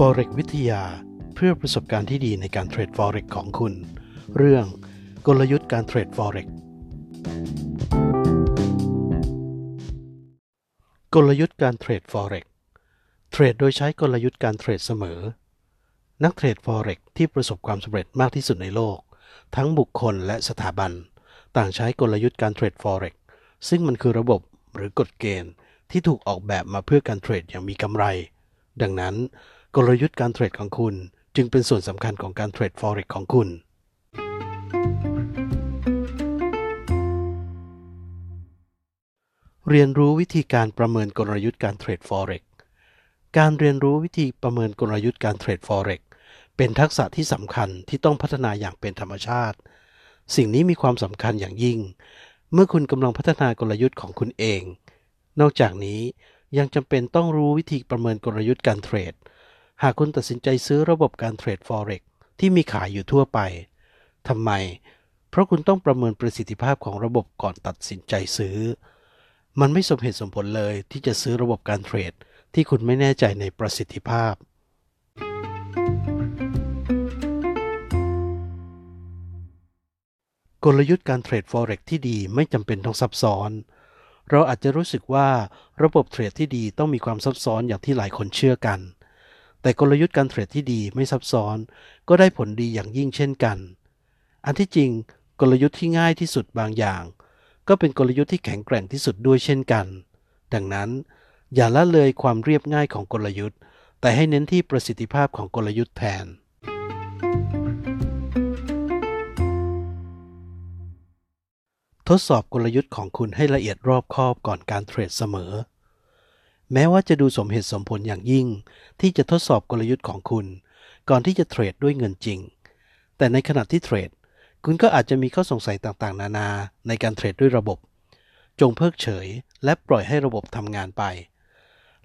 Forex วิทยาเพื่อประสบการณ์ที่ดีในการเทรด Forex ของคุณ เรื่องกลยุทธ์การเทรด Forex กลยุทธ์การเทรด Forex เทรดโดยใช้กลยุทธ์การเทรดเสมอ นักเทรด Forex ที่ประสบความสำเร็จมากที่สุดในโลก ทั้งบุคคลและสถาบัน ต่างใช้กลยุทธ์การเทรด Forex ซึ่งมันคือระบบหรือกฎเกณฑ์ที่ถูกออกแบบมาเพื่อการเทรดอย่างมีกำไร ดังนั้น กลยุทธ์การเทรดของคุณ จึงเป็นส่วนสำคัญของการเทรด Forex ของคุณ เรียนรู้วิธีการประเมินกลยุทธ์การเทรด Forex การเรียนรู้วิธีประเมินกลยุทธ์การเทรด Forex เป็นทักษะที่สำคัญที่ต้องพัฒนาอย่างเป็นธรรมชาติ สิ่งนี้มีความสำคัญอย่างยิ่ง เมื่อคุณกำลังพัฒนากลยุทธ์ของคุณเอง นอกจากนี้ยังจำเป็นต้องรู้วิธีประเมินกลยุทธ์การเทรด หากคุณตัดสินใจซื้อระบบการเทรด Forex ที่มีขายอยู่ทั่วไปทำไม เพราะคุณต้องประเมินประสิทธิภาพของระบบก่อนตัดสินใจซื้อ มันไม่สมเหตุสมผลเลยที่จะซื้อระบบการเทรด ที่คุณไม่แน่ใจในประสิทธิภาพ กลยุทธ์การเทรด Forex ที่ดีไม่จำเป็นต้องซับซ้อน เราอาจจะรู้สึกว่าระบบเทรดที่ดีต้องมีความซับซ้อนอย่างที่หลายคนเชื่อกัน แต่กลยุทธ์การเทรดที่ดีไม่ซับซ้อน ก็ได้ผลดีอย่างยิ่งเช่นกัน อันที่จริงกลยุทธ์ที่ง่ายที่สุดบางอย่าง ก็เป็นกลยุทธ์ที่แข็งแกร่งที่สุดด้วยเช่นกัน ดังนั้น อย่าละเลยความเรียบง่ายของกลยุทธ์ แต่ให้เน้นที่ประสิทธิภาพของกลยุทธ์แทน ทดสอบกลยุทธ์ของคุณให้ละเอียดรอบคอบก่อนการเทรดเสมอ แม้ว่าจะดูสมเหตุสมผลอย่างยิ่ง ที่จะทดสอบกลยุทธ์ของคุณ ก่อนที่จะเทรดด้วยเงินจริง แต่ในขณะที่เทรด คุณก็อาจจะมีข้อสงสัยต่างๆ นานาในการเทรดด้วยระบบ จงเพิกเฉย และปล่อยให้ระบบทำงานไป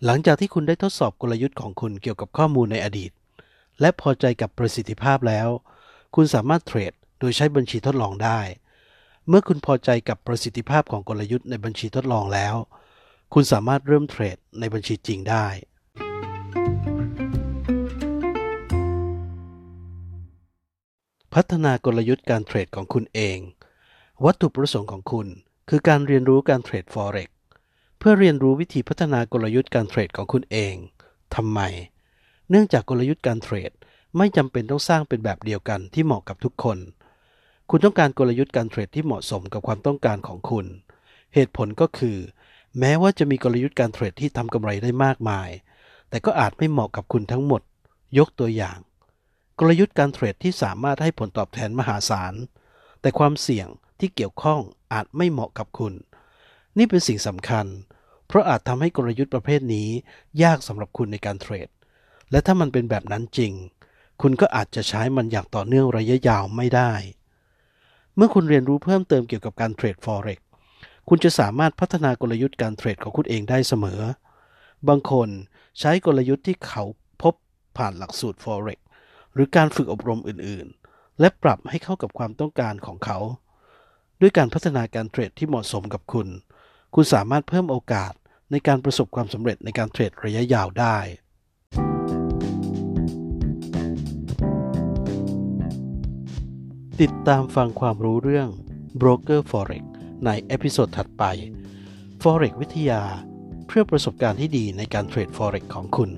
หลังจากที่คุณได้ทดสอบกลยุทธ์ของคุณเกี่ยวกับข้อมูลในอดีต และพอใจกับประสิทธิภาพแล้ว คุณสามารถเทรดโดยใช้บัญชีทดลองได้ เมื่อคุณพอใจกับประสิทธิภาพของกลยุทธ์ในบัญชีทดลองแล้ว คุณสามารถเริ่มเทรดในบัญชีจริงได้ พัฒนากลยุทธ์การเทรดของคุณเอง วัตถุประสงค์ของคุณ คือการเรียนรู้การเทรด Forex เพื่อเรียนรู้วิธีพัฒนากลยุทธ์การเทรดของคุณเอง ทำไม เนื่องจากกลยุทธ์การเทรดไม่จำเป็นต้องสร้างเป็นแบบเดียวกันที่เหมาะกับทุกคน คุณต้องการกลยุทธ์การเทรดที่เหมาะสมกับความต้องการของคุณ เหตุผลก็คือ แม้ว่าจะมีกลยุทธ์การเทรดที่ทำกำไรได้มากมาย แต่ก็อาจไม่เหมาะกับคุณทั้งหมด ยกตัวอย่าง กลยุทธ์การเทรดที่สามารถให้ผลตอบแทนมหาศาล แต่ความเสี่ยงที่เกี่ยวข้องอาจไม่เหมาะกับคุณ นี่เป็นสิ่งสำคัญ เพราะอาจทำให้กลยุทธ์ประเภทนี้ยากสำหรับคุณในการเทรด และถ้ามันเป็นแบบนั้นจริง คุณก็อาจจะใช้มันอย่างต่อเนื่องระยะยาวไม่ได้ เมื่อคุณเรียนรู้เพิ่มเติมเกี่ยวกับการเทรด Forex คุณจะสามารถพัฒนากลยุทธ์การเทรดของคุณเองได้เสมอ บางคนใช้กลยุทธ์ที่เขาพบผ่านหลักสูตร Forex หรือการฝึกอบรมอื่นๆ และปรับให้เข้ากับความต้องการของเขา ด้วยการพัฒนาการเทรดที่เหมาะสมกับคุณ คุณสามารถเพิ่มโอกาสในการประสบความสำเร็จในการเทรดระยะยาวได้ ติดตามฟังความรู้เรื่อง Broker Forex ใน episode ถัดไป Forex วิทยา เพื่อประสบการณ์ที่ดีในการเทรด Forex ของคุณ